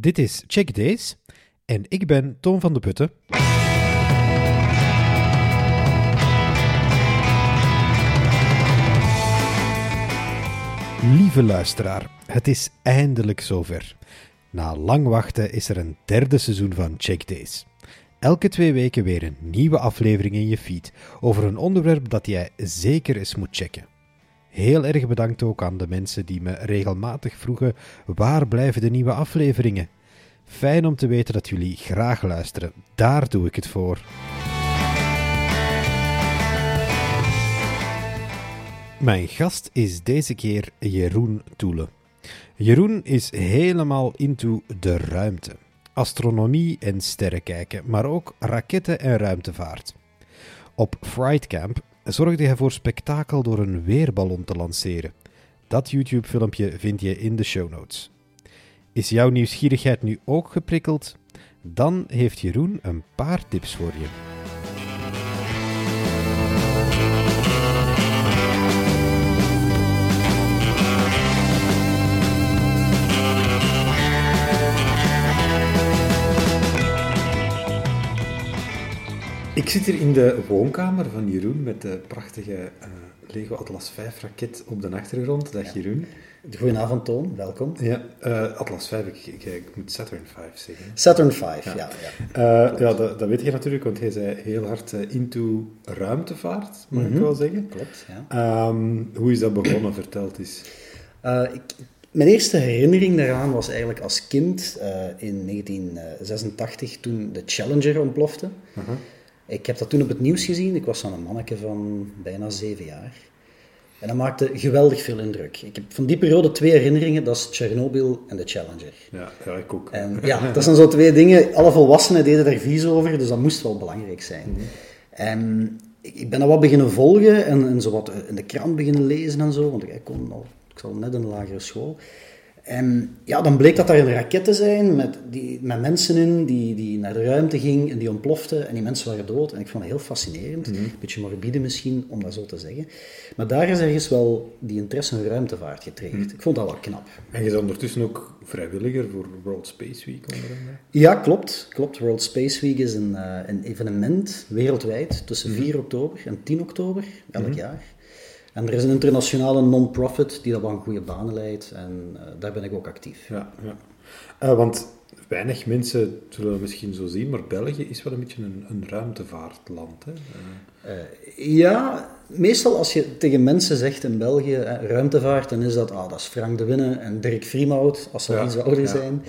Dit is Check Days en ik ben Toon van de Putten. Lieve luisteraar, het is eindelijk zover. Na lang wachten is er een derde seizoen van Check Days. Elke twee weken weer een nieuwe aflevering in je feed over een onderwerp dat jij zeker eens moet checken. Heel erg bedankt ook aan de mensen die me regelmatig vroegen waar blijven de nieuwe afleveringen. Fijn om te weten dat jullie graag luisteren. Daar doe ik het voor. Mijn gast is deze keer Jeroen Toele. Jeroen is helemaal into de ruimte. Astronomie en sterrenkijken, maar ook raketten en ruimtevaart. Op Frightcamp zorgde hij voor spektakel door een weerballon te lanceren. Dat YouTube-filmpje vind je in de show notes. Is jouw nieuwsgierigheid nu ook geprikkeld? Dan heeft Jeroen een paar tips voor je. Ik zit hier in de woonkamer van Jeroen met de prachtige uh, Lego Atlas 5 raket op de achtergrond. Dag Jeroen. Goedenavond Toon, welkom. Ja, uh, Atlas 5, ik, ik, ik, moet Saturn 5 zeggen. Saturn 5, ja. Ja, ja. Uh, ja dat, dat, weet je natuurlijk, want hij zei heel hard into ruimtevaart, mag mm -hmm. ik mhm. wel zeggen. Klopt, ja. Um, hoe is dat begonnen? Vertel het eens. Ik, mijn eerste herinnering daaraan was eigenlijk als kind in 1986, toen de Challenger ontplofte. -huh. Ik heb dat toen op het nieuws gezien. Ik was dan een manneke van bijna zeven jaar. En dat maakte geweldig veel indruk. Ik heb van die periode twee herinneringen. Dat is Chernobyl en de Challenger. Ja, ja ik ook. En, ja, dat zijn zo twee dingen. Alle volwassenen deden daar vies over, dus dat moest wel belangrijk zijn. Mm -hmm. En ik ben dat wat beginnen volgen en, en zo wat in de krant beginnen lezen en zo. Want ik, kon al, ik zat net in de lagere school. En ja, dan bleek dat daar een raket te zijn met, die, met mensen in die, die naar de ruimte ging en die ontplofte en die mensen waren dood. En ik vond het heel fascinerend. Een beetje morbide misschien, om dat zo te zeggen. Maar daar is ergens wel die interesse in ruimtevaart getriggerd. Ik vond dat wel knap. En je bent ondertussen ook vrijwilliger voor World Space Week onder andere? Ja, klopt. klopt. World Space Week is een, uh, een evenement wereldwijd tussen 4 oktober en 10 oktober elk jaar. En er is een internationale non-profit die dat wel een goede banen leidt en uh, daar ben ik ook actief. Ja, ja. Uh, want weinig mensen zullen het misschien zo zien, maar België is wel een beetje een, een ruimtevaartland. Hè? Uh. ja, meestal als je tegen mensen zegt in België ruimtevaart, dan is dat, ah, dat is Frank de Winne en Dirk Vriemhout, als ze ja, iets ouder ja. zijn.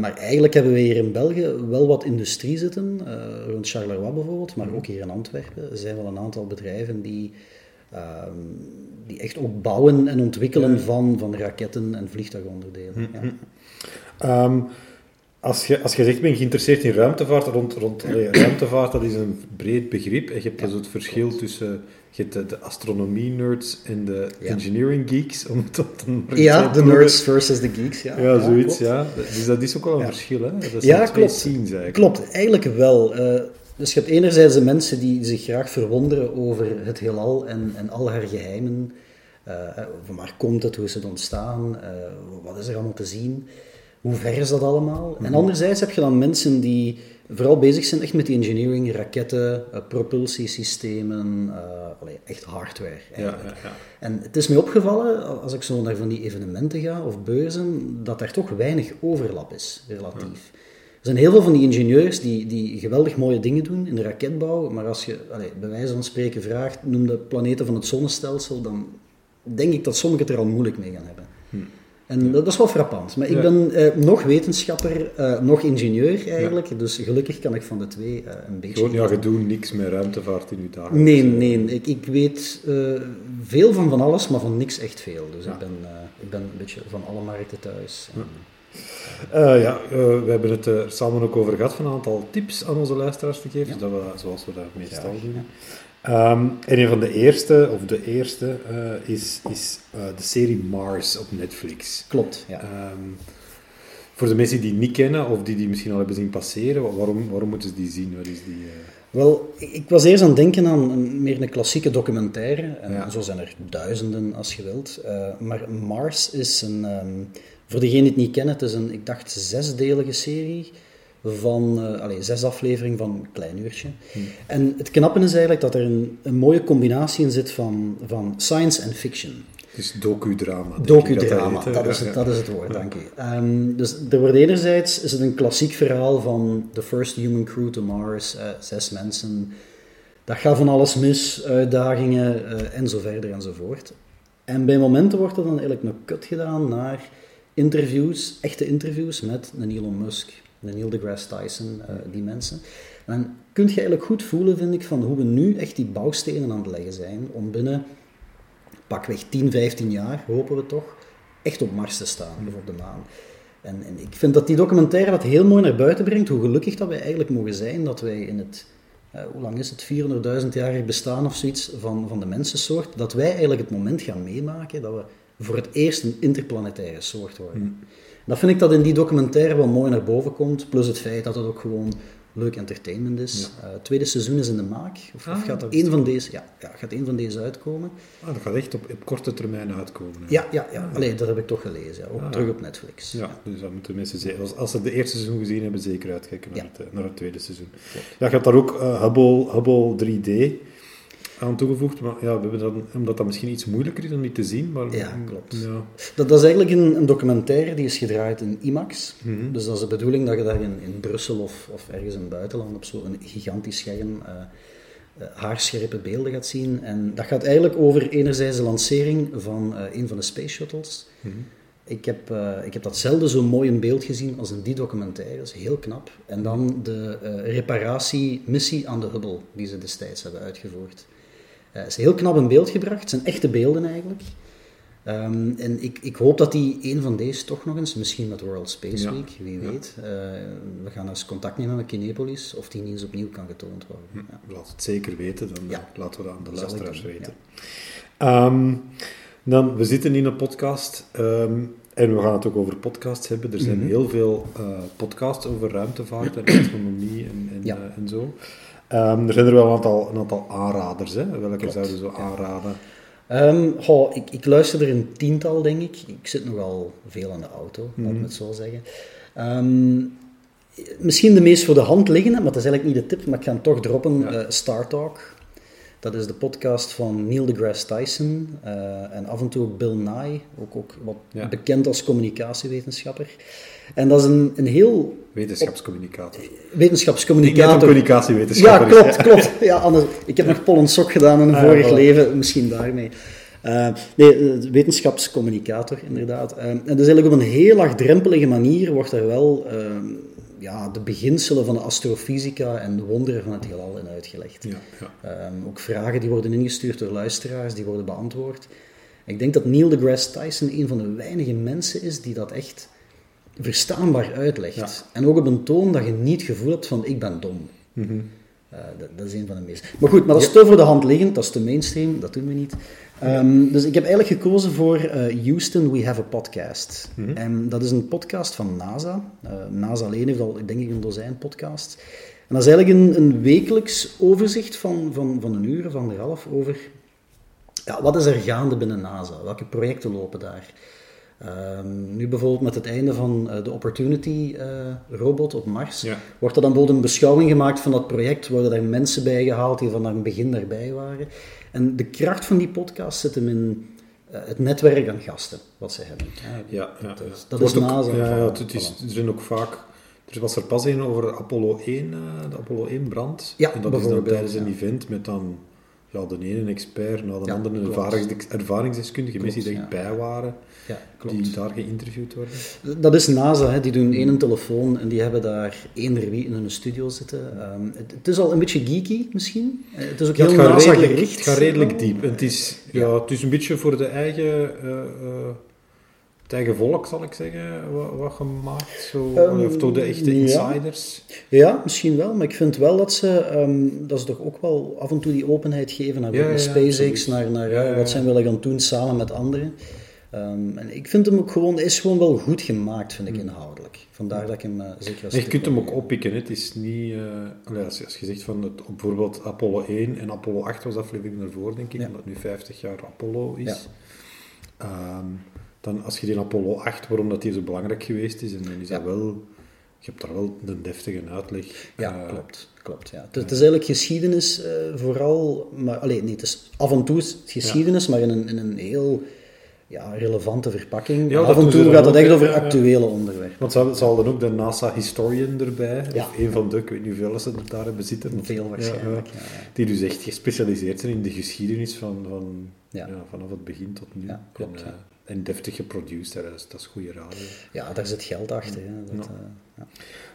maar eigenlijk hebben we hier in België wel wat industrie zitten, rond Charleroi bijvoorbeeld, maar ook hier in Antwerpen. Er zijn wel een aantal bedrijven die die echt ook bouwen en ontwikkelen van, van raketten en vliegtuigonderdelen. Mm -hmm. ja. um, als, je, als je zegt, ben geïnteresseerd in ruimtevaart, rond, rond ruimtevaart, dat is een breed begrip. En je hebt ja. dus het verschil tussen je hebt de, de astronomie-nerds en de engineering-geeks. Ja, de nerds versus de geeks. Ja, ja zoiets, klopt. ja. Dus dat is ook wel een verschil, hè? Dat ja, klopt. Scenes, eigenlijk. Klopt, eigenlijk wel. Uh, dus je hebt enerzijds de mensen die zich graag verwonderen over het heelal en, en al haar geheimen. Uh, van waar komt het, hoe is het ontstaan, uh, wat is er allemaal te zien, hoe ver is dat allemaal. En mhm. anderzijds heb je dan mensen die vooral bezig zijn echt met die engineering, raketten, uh, propulsiesystemen, allee, echt hardware. Ja, ja, ja. En het is mij opgevallen, als ik zo naar van die evenementen ga of beurzen, dat er toch weinig overlap is, relatief. Er zijn heel veel van die ingenieurs die, die geweldig mooie dingen doen in de raketbouw, maar als je allez, bij wijze van spreken vraagt, noem de planeten van het zonnestelsel, dan denk ik dat sommigen het er al moeilijk mee gaan hebben. Hm. En ja. dat is wel frappant. Maar ik ja. ben eh, nog wetenschapper, uh, nog ingenieur eigenlijk. Ja. Dus gelukkig kan ik van de twee uh, een beetje... Gewoon, ja, je doet niks met ruimtevaart in je dagen. Nee, nee. Ik, ik weet veel van van alles, maar van niks echt veel. Dus ik, ben, ik ben een beetje van alle markten thuis. En, uh, ja, uh, we hebben het er samen ook over gehad van een aantal tips aan onze luisteraars te geven, ja. dat we, zoals we dat meestal ja, doen. Um, en een van de eerste, of de eerste, uh, is, is de serie Mars op Netflix. Klopt, ja. Um, voor de mensen die die niet kennen, of die die misschien al hebben zien passeren, waarom, waarom moeten ze die zien? Wat is die... Wel, ik was eerst aan het denken aan een, meer een klassieke documentaire. En ja. zo zijn er duizenden als je wilt. Uh, maar Mars is een, um, Voor degenen die het niet kennen, het is een, ik dacht, zesdelige serie van uh, allez, zes afleveringen van een klein uurtje. Hmm. En het knappe is eigenlijk dat er een, een mooie combinatie in zit van, van science en fiction. Dus docudrama. Docudrama, dat, dat, is het, dat is het woord, dank je. Um, dus er wordt enerzijds is het een klassiek verhaal van The First Human Crew to Mars, uh, zes mensen. Dat gaat van alles mis, uitdagingen uh, en zo verder enzovoort. En bij momenten wordt er dan eigenlijk een cut gedaan naar interviews, echte interviews met een Elon Musk, een Neil deGrasse Tyson, uh, die mensen. En dan kun je eigenlijk goed voelen, vind ik, van hoe we nu echt die bouwstenen aan het leggen zijn om binnen pakweg 10, 15 jaar, hopen we toch, echt op Mars te staan of op de maan. En, en, ik vind dat die documentaire dat heel mooi naar buiten brengt, hoe gelukkig dat wij eigenlijk mogen zijn dat wij in het, uh, hoe lang is het, 400.000 jaar bestaan of zoiets van, van de mensensoort, dat wij eigenlijk het moment gaan meemaken dat we voor het eerst een interplanetaire soort worden. Hmm. Dat vind ik dat in die documentaire wel mooi naar boven komt, plus het feit dat het ook gewoon leuk entertainment is. Ja. Uh, tweede seizoen is in de maak. Of, ah, gaat een van deze, ja, ja, gaat een van deze uitkomen? Ah, dat gaat echt op, op korte termijn uitkomen. Ja, ja, ja. Ah. dat heb ik toch gelezen. Ja. Ook ah. terug op Netflix. Ja, dus dat moeten mensen zeggen. Als, als ze de eerste seizoen gezien hebben, zeker uitkijken naar, het, naar het tweede seizoen. Ja, gaat daar ook uh, Hubble, Hubble 3D aan toegevoegd. Maar ja, we hebben dan, omdat dat misschien iets moeilijker is om niet te zien. Maar, ja, klopt. Ja. Dat, dat, is eigenlijk een, een, documentaire die is gedraaid in IMAX. Mhm. Dus dat is de bedoeling dat je daar in, in Brussel of, of ergens in het buitenland op zo'n gigantisch scherm uh, uh, haarscherpe beelden gaat zien. En dat gaat eigenlijk over enerzijds de lancering van uh, een van de space shuttles. Mhm. Ik heb, uh, ik heb datzelfde zo mooi in beeld gezien als in die documentaire. Dat is heel knap. En dan de uh, reparatiemissie aan de Hubble, die ze destijds hebben uitgevoerd. Uh, is heel knap in beeld gebracht. Het zijn echte beelden eigenlijk. Um, en ik, ik hoop dat die een van deze toch nog eens, misschien met World Space Week, wie weet. Uh, we gaan eens contact nemen met Kinepolis of die niet eens opnieuw kan getoond worden. Hm, ja. Laat het zeker weten, dan ja. laten we dat aan de luisteraars weten. Um, dan, we zitten in een podcast um, en we gaan het ook over podcasts hebben. Er zijn mm -hmm. heel veel uh, podcasts over ruimtevaart en astronomie en, en, ja. uh, en zo. Um, er zijn er wel een aantal, een aantal aanraders. Hè? Welke Klopt. zouden we zo aanraden? Um, goh, ik, ik, luister er een tiental, denk ik. Ik zit nogal veel aan de auto, mm. laat ik het zo zeggen. Misschien de meest voor de hand liggende, maar dat is eigenlijk niet de tip, maar ik ga hem toch droppen. Ja. Uh, Star Talk. Dat is de podcast van Neil deGrasse Tyson uh, en af en toe ook Bill Nye, ook, ook wat ja. bekend als communicatiewetenschapper. En dat is een, een heel... Wetenschapscommunicator. Wetenschapscommunicator. communicatiewetenschapper. Ja, klopt, klopt. Ja, anders, ik heb nog Paul Sok gedaan in een ah, vorig ja, leven, misschien daarmee. Uh, nee, wetenschapscommunicator, inderdaad. Uh, en dus eigenlijk op een heel laagdrempelige manier wordt er wel... Ja, de beginselen van de astrofysica en de wonderen van het heelal in uitgelegd. Ja, ja. Um, ook vragen die worden ingestuurd door luisteraars, die worden beantwoord. Ik denk dat Neil deGrasse Tyson een van de weinige mensen is die dat echt verstaanbaar uitlegt. Ja. En ook op een toon dat je niet het gevoel hebt van ik ben dom. Mm -hmm. uh, dat, dat, is een van de meeste. Maar goed, maar dat is te voor de hand liggend, dat is te mainstream, dat doen we niet. Um, dus ik heb eigenlijk gekozen voor uh, Houston We Have a Podcast. Mm -hmm. En dat is een podcast van NASA. Uh, NASA alleen heeft al, denk ik, een dozijn podcasts. En dat is eigenlijk een, een wekelijks overzicht van, van, van een uur, van anderhalf, over ja, wat is er gaande binnen NASA? Welke projecten lopen daar? Um, nu bijvoorbeeld met het einde van uh, de Opportunity uh, robot op Mars, ja. wordt er dan bijvoorbeeld een beschouwing gemaakt van dat project, worden er mensen bij gehaald die van het begin daarbij waren. En de kracht van die podcast zit hem in uh, het netwerk aan gasten, wat ze hebben. Ja, ja, dat, is, dat is NASA. Ja, ja, het is, er zijn ook vaak... Er was er pas een over Apollo 1, de Apollo 1 brand. Ja, en dat is dan tijdens een event met dan ja, de ene expert na de ja, andere een ervarings, ervaringsdeskundige, mensen die waren, ja, die daar geïnterviewd worden. Dat is NASA, hè. die doen één telefoon en die hebben daar eender wie in hun studio zitten. Um, het, het, is al een beetje geeky misschien. Het is ook heel NASA gericht. Het gaat redelijk diep. Het is, ja, het is een beetje voor de eigen... Uh, uh, het eigen volk, zal ik zeggen, wat, wat gemaakt? Zo, um, of toch de echte insiders? Ja. ja. misschien wel, maar ik vind wel dat ze, um, dat ze toch ook wel af en toe die openheid geven naar ja, ja, SpaceX, naar, naar wat zijn willen gaan doen samen met anderen. Um, en ik vind hem ook gewoon, is gewoon wel goed gemaakt, vind ik hmm. inhoudelijk. Vandaar dat ik hem uh, zeker als Je kunt hem ook oppikken, het is niet, uh, als, als je zegt van het, bijvoorbeeld Apollo 1 en Apollo 8 was aflevering ervoor, denk ik, omdat het nu 50 jaar Apollo is. Um, dan als je die Apollo 8, waarom dat die zo belangrijk geweest is, en dan is dat wel... Je hebt daar wel een deftige uitleg. Ja, eh, klopt. klopt ja. Het, het is eigenlijk geschiedenis eh, vooral, maar alleen nee, het is af en toe is geschiedenis, maar in een, in een heel ja, relevante verpakking. Ja, af en toe gaat het echt over actuele onderwerpen. Want ze ze hadden ook de NASA-historian erbij. Ja. Of een van de, ik weet niet hoeveel ze daar hebben zitten. Veel waarschijnlijk. Die dus echt gespecialiseerd zijn in de geschiedenis van, van vanaf het begin tot nu. Ja, klopt, en, ja. En deftig geproduced, hè. dat is, dat is goede radio. Ja, daar zit geld achter. Hè. Dat, Ja. eh, ja.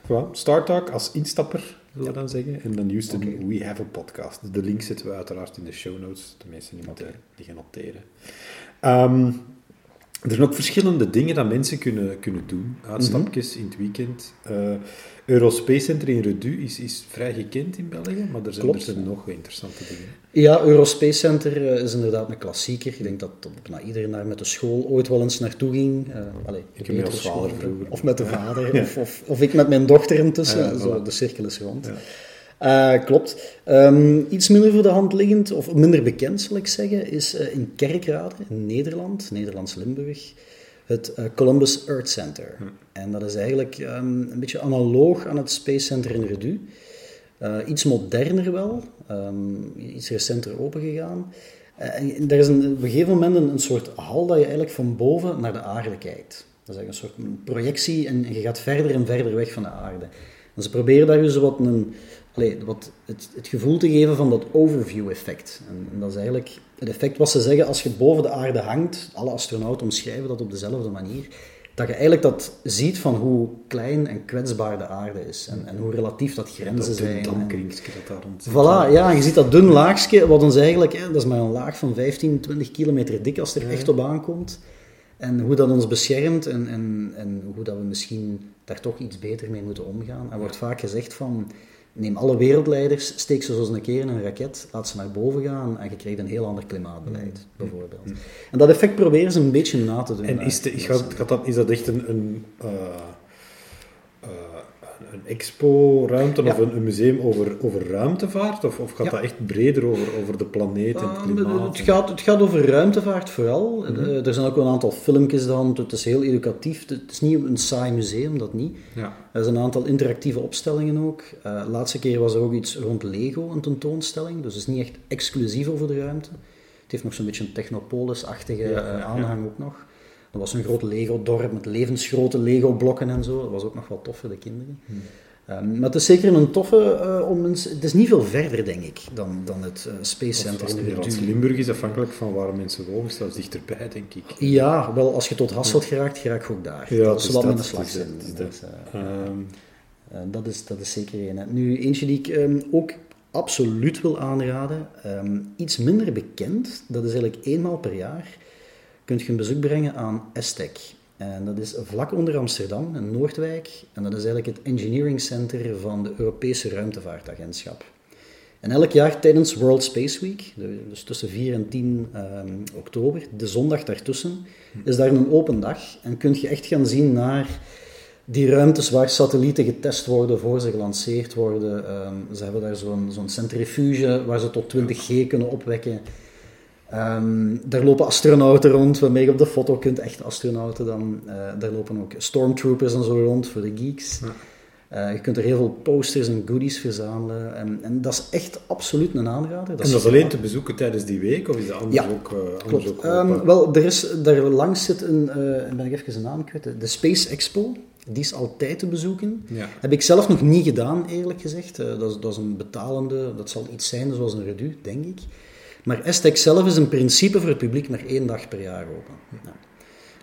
Voilà, StarTalk als instapper, zullen we dan zeggen. En dan Houston, Oké. We Have a Podcast. De link zetten we uiteraard in de show notes. De mensen die moeten die gaan noteren. Ehm, er zijn ook verschillende dingen dat mensen kunnen, kunnen doen. Uitstapjes in het weekend. Eh, Eurospace Center in Redu is, is vrij gekend in België, maar er zijn, Klopt. er zijn nog interessante dingen. Ja, Eurospace Center eh, is inderdaad een klassieker. Ik denk dat bijna iedereen daar met de school ooit wel eens naartoe ging. Allee, Ik de heb met vader vroeger. Of met de vader, of, of, of ik met mijn dochter intussen. Ja, Zo, de cirkel is rond. Ja. Eh, klopt. Ehm, iets minder voor de hand liggend, of minder bekend zal ik zeggen, is in Kerkrade, in Nederland, Nederlands-Limburg, het eh, Columbus Earth Center. En dat is eigenlijk ehm, een beetje analoog aan het Space Center in Redu. Eh, iets moderner wel, ehm, iets recenter opengegaan. Eh, en er is een, op een gegeven moment een, een soort hal dat je eigenlijk van boven naar de aarde kijkt. Dat is eigenlijk een soort projectie en je gaat verder en verder weg van de aarde. En ze proberen daar dus wat, een, allee, wat het, het gevoel te geven van dat overview-effect. En, en dat is eigenlijk het effect wat ze zeggen als je boven de aarde hangt. Alle astronauten omschrijven dat op dezelfde manier. Dat je eigenlijk dat ziet van hoe klein en kwetsbaar de aarde is. En, en hoe relatief dat grenzen zijn. dat daar rond zit. Voilà, ja, je ziet dat dun laagje, wat ons eigenlijk, hè, dat is maar een laag van 15, 20 kilometer dik als het er echt op aankomt. En hoe dat ons beschermt en, en, en hoe dat we misschien daar toch iets beter mee moeten omgaan. Er wordt vaak gezegd van, neem alle wereldleiders, steek ze zoals een keer in een raket, laat ze naar boven gaan en je krijgt een heel ander klimaatbeleid, bijvoorbeeld. En dat effect proberen ze een beetje na te doen. En is, de, gaat, gaat dat, is dat echt een, een, eh, een expo-ruimte Ja. of een, een museum over, over ruimtevaart? Of, of gaat Ja. dat echt breder over, over de planeet en het Ah, klimaat? het, gaat, het gaat over ruimtevaart vooral. Mhm. Eh, er zijn ook wel een aantal filmpjes dan. Het is heel educatief. Het is niet een saai museum, dat niet. Ja. Er zijn een aantal interactieve opstellingen ook. Eh, de laatste keer was er ook iets rond Lego, een tentoonstelling. Dus het is niet echt exclusief over de ruimte. Het heeft nog zo'n beetje een Technopolis-achtige eh, aanhang ook nog. Er was een groot Lego-dorp met levensgrote Lego-blokken en zo. Dat was ook nog wel tof voor de kinderen. Hmm. Ehm, maar het is zeker een toffe eh, om eens... Het is niet veel verder, denk ik, dan, dan het eh, Space Center in de. Limburg is afhankelijk van waar mensen wonen, staat het dichterbij, denk ik. Ja, wel, als je tot Hasselt geraakt, geraak je ook daar. Ja, dat is wel dat, mijn het slag is zijn. dat, is Dus, dat. eh, Ehm, eh, dat, is, dat is zeker een. Nu, eentje die ik ehm, ook absoluut wil aanraden. iets minder bekend, dat is eigenlijk eenmaal per jaar, kunt je een bezoek brengen aan ESTEC. En dat is vlak onder Amsterdam, in Noordwijk. En dat is eigenlijk het engineering center van de Europese Ruimtevaartagentschap. En elk jaar tijdens World Space Week, dus tussen 4 en 10 ehm, oktober, de zondag daartussen, is daar een open dag. En kun je echt gaan zien naar die ruimtes waar satellieten getest worden voor ze gelanceerd worden. Ehm, ze hebben daar zo'n zo'n centrifuge waar ze tot 20G kunnen opwekken. Ehm, daar lopen astronauten rond, waarmee je op de foto kunt, echte astronauten dan. Eh, daar lopen ook stormtroopers en zo rond voor de geeks. Eh, je kunt er heel veel posters en goodies verzamelen. En, en dat is echt absoluut een aanrader. en dat is alleen te bezoeken tijdens die week, of is dat anders Ja, ook, eh, anders Klopt. ook Ehm, wel, er is, daar langs zit een, eh, ben ik even zijn naam kwijt, de Space Expo. Die is altijd te bezoeken. Ja. Heb ik zelf nog niet gedaan, eerlijk gezegd. Eh, dat, is, dat is een betalende, dat zal iets zijn zoals een redu, denk ik. Maar Estec zelf is in principe voor het publiek maar één dag per jaar open. Ja.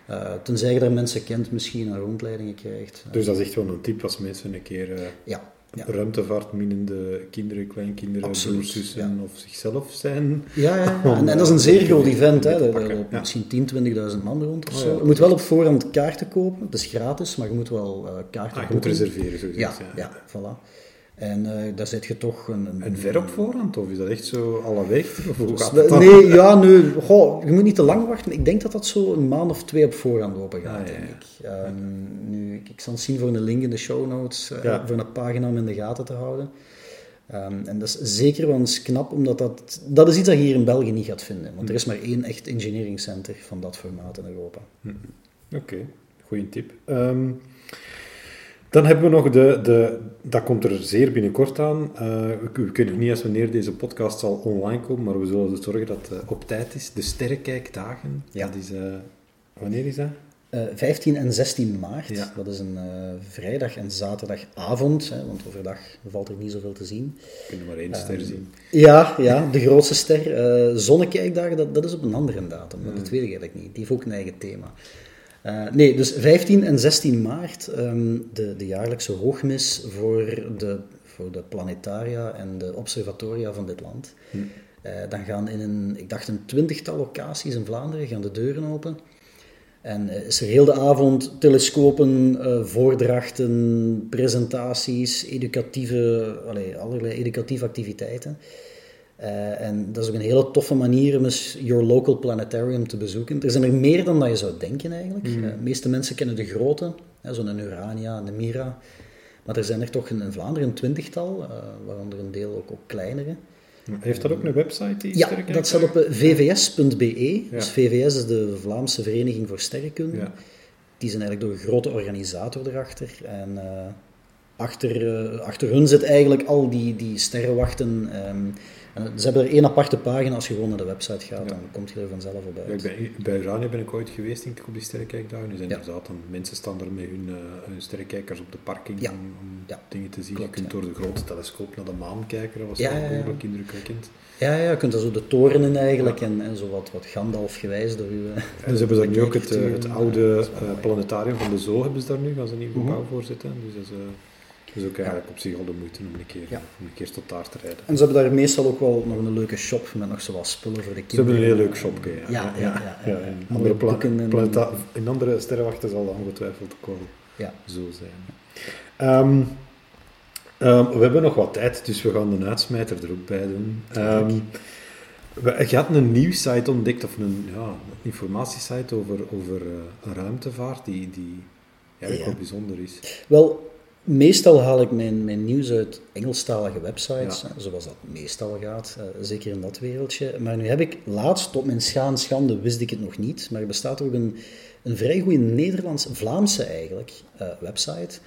Eh, tenzij je daar mensen kent, misschien een rondleidingen krijgt. Eh, Dus dat is echt wel een tip als mensen een keer eh ja, ja. ruimtevaart minnende kinderen, kleinkinderen, Absoluut, broers, zussen of zichzelf zijn. Ja, ja. En, en dat is een zeer groot event. Hè. Lopen ja. misschien 10.000, 20.000 man rond of Oh, zo. je moet wel op voorhand kaarten kopen. Het is gratis, maar je moet wel eh, kaarten Ah, je moet reserveren, zo Ja, ja, voilà. En eh, daar zit je toch een... een, En ver op voorhand, of is dat echt zo alle week? Of hoe gaat nee, ja, nee. Goh, je moet niet te lang wachten. Ik denk dat dat zo een maand of twee op voorhand open gaat, Ah, ja, denk ja. ik. Ehm, nu, ik, ik zal het zien voor een link in de show notes, eh, Ja. voor een pagina om in de gaten te houden. Ehm, en dat is zeker wel eens knap, omdat dat, dat is iets dat je hier in België niet gaat vinden. Want er is maar één echt engineering center van dat formaat in Europa. Oké, goede tip. Ehm, dan hebben we nog de, de, dat komt er zeer binnenkort aan. Uh, we, we kunnen niet eens wanneer deze podcast zal online komen, maar we zullen ervoor zorgen dat het op tijd is. De Sterrenkijkdagen, ja. dat is, uh, wanneer is dat? Uh, 15 en 16 maart, ja. dat is een vrijdag en zaterdagavond, hè, want overdag valt er niet zoveel te zien. We kunnen maar één ster zien. Ja, ja, de grootste ster. zonnekijkdagen, dat, dat is op een andere datum, dat weet ik eigenlijk niet. Die heeft ook een eigen thema. Uh, nee, dus 15 en 16 maart, um, de, de jaarlijkse hoogmis voor de, voor de planetaria en de observatoria van dit land. Hm. Uh, dan gaan in een, ik dacht een twintigtal locaties in Vlaanderen, gaan de deuren open. En uh, is er heel de avond telescopen, voordrachten, presentaties, educatieve, allee, allerlei educatieve activiteiten. Uh, en dat is ook een hele toffe manier om eens your local planetarium te bezoeken. Er zijn er meer dan dat je zou denken eigenlijk. Mm. Uh, de meeste mensen kennen de grote, zo'n Urania en de Mira. Maar er zijn er toch in, in Vlaanderen een twintigtal, uh, waaronder een deel ook, ook kleinere. Heeft dat ook een website? Die ja, dat staat op vvs.be. Ja. Dus VVS is de Vlaamse Vereniging voor Sterrenkunde. Ja. Die zijn eigenlijk door een grote organisator erachter. En achter, achter hun zit eigenlijk al die, die sterrenwachten... Um, en ze hebben er één aparte pagina, als je gewoon naar de website gaat, dan komt je er vanzelf op uit. Ja, bij, bij Urania ben ik ooit geweest, denk ik, op die sterrenkijkdagen. Dus inderdaad, dan, mensen staan er met hun, uh, hun sterrenkijkers op de parking om, om dingen te zien. Klopt, je kunt door de grote telescoop naar de maan kijken, dat was ja, ongelooflijk indrukwekkend. Ja, ja, je kunt daar zo de toren in eigenlijk en, en zo wat, wat Gandalf gewijs door uw... En ze hebben daar nu ook het, uh, het oude uh, planetarium van de Zoo hebben ze daar nu, gaan ze een nieuw gebouw -hmm. voor zetten. Dus dat is, dus ook eigenlijk op zich al de moeite om een keer, ja. om een keer tot daar te rijden. En ze hebben daar meestal ook wel nog een leuke shop met nog zoals spullen voor de kinderen. Ze hebben een heel leuk shop, ja. Ja, ja, ja. in, andere planeta in andere sterrenwachten zal dat ongetwijfeld ook wel ja. zo zijn. Um, um, we hebben nog wat tijd, dus we gaan de uitsmijter er ook bij doen. Um, we, je had een nieuwssite ontdekt, of een ja, informatiesite over, over uh, een ruimtevaart die, die eigenlijk wel bijzonder is. Wel, Meestal haal ik mijn, mijn nieuws uit Engelstalige websites, zoals dat meestal gaat, uh, zeker in dat wereldje. Maar nu heb ik laatst, tot mijn schaam schande, wist ik het nog niet, maar er bestaat ook een, een vrij goede Nederlands-Vlaamse eigenlijk uh, website.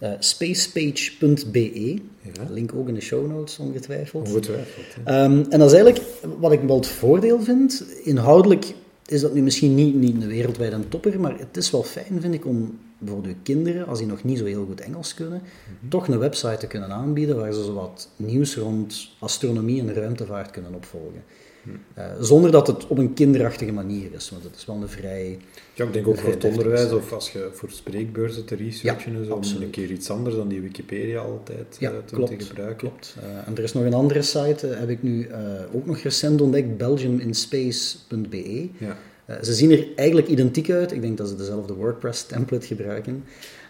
Uh, spacepage.be. Ja. Link ook in de show notes, ongetwijfeld. Ongetwijfeld. Um, en dat is eigenlijk wat ik wel het voordeel vind. Inhoudelijk is dat nu misschien niet, niet een wereldwijde topper, maar het is wel fijn, vind ik, om bijvoorbeeld kinderen, als die nog niet zo heel goed Engels kunnen, toch een website te kunnen aanbieden waar ze zo wat nieuws rond astronomie en ruimtevaart kunnen opvolgen. Mhm. Uh, zonder dat het op een kinderachtige manier is, want het is wel een vrij... Ja, ik denk ook voor het onderwijs of als je voor spreekbeurzen te researchen ja, is, om een keer iets anders dan die Wikipedia altijd ja, uh, te, klopt, te gebruiken. Klopt. Uh, en er is nog een andere site, heb ik nu ook nog recent ontdekt, belgiuminspace.be. Ja. Uh, ze zien er eigenlijk identiek uit. Ik denk dat ze dezelfde WordPress-template gebruiken.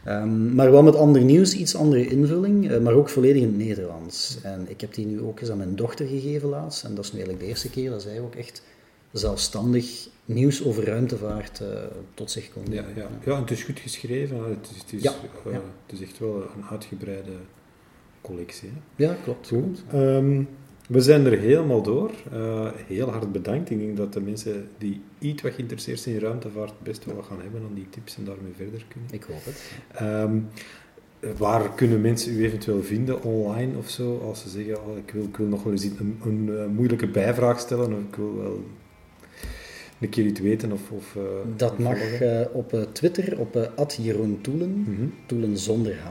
Um, maar wel met ander nieuws, iets andere invulling, uh, maar ook volledig in het Nederlands. En ik heb die nu ook eens aan mijn dochter gegeven laatst. En dat is nu eigenlijk de eerste keer dat zij ook echt zelfstandig nieuws over ruimtevaart uh, tot zich kon ja, ja. ja, en het is goed geschreven. Het is, het is, ja, ja. Het is echt wel een uitgebreide collectie. Hè? Ja, klopt. Goed. Um, we zijn er helemaal door. Uh, heel hard bedankt. Ik denk dat de mensen die iets wat geïnteresseerd zijn in ruimtevaart best wel wat gaan hebben aan die tips en daarmee verder kunnen. Ik hoop het. Um, waar kunnen mensen u eventueel vinden online of zo? Als ze zeggen, oh, ik, wil, ik wil nog wel eens een, een, een, moeilijke bijvraag stellen of ik wil wel een keer iets weten. Of, of, uh, dat mag uh, op Twitter, op uh, Jeroen Toelen, mm -hmm. Toelen zonder H,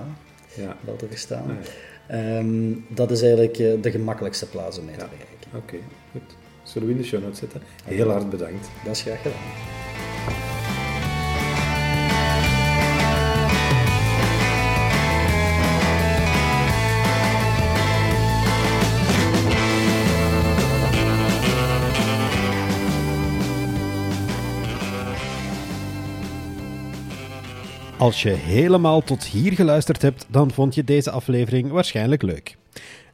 ja. wel te verstaan. Ah, ja. Um, dat is eigenlijk uh, de gemakkelijkste plaats om mee te bereiken. Oké, okay, goed. Zullen we in de show notes zetten? Heel hard bedankt. Dat is graag gedaan. Als je helemaal tot hier geluisterd hebt, dan vond je deze aflevering waarschijnlijk leuk.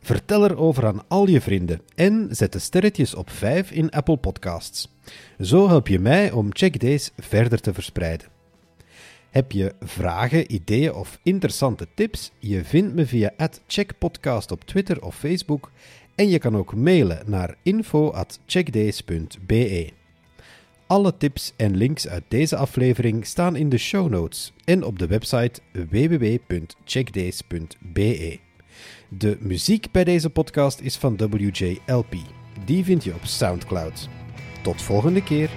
Vertel erover aan al je vrienden en zet de sterretjes op 5 in Apple Podcasts. Zo help je mij om Check Days verder te verspreiden. Heb je vragen, ideeën of interessante tips? Je vindt me via @checkpodcast op Twitter of Facebook en je kan ook mailen naar info@checkdays.be. Alle tips en links uit deze aflevering staan in de show notes en op de website www.checkdays.be. De muziek bij deze podcast is van WJLP. Die vind je op SoundCloud. Tot volgende keer.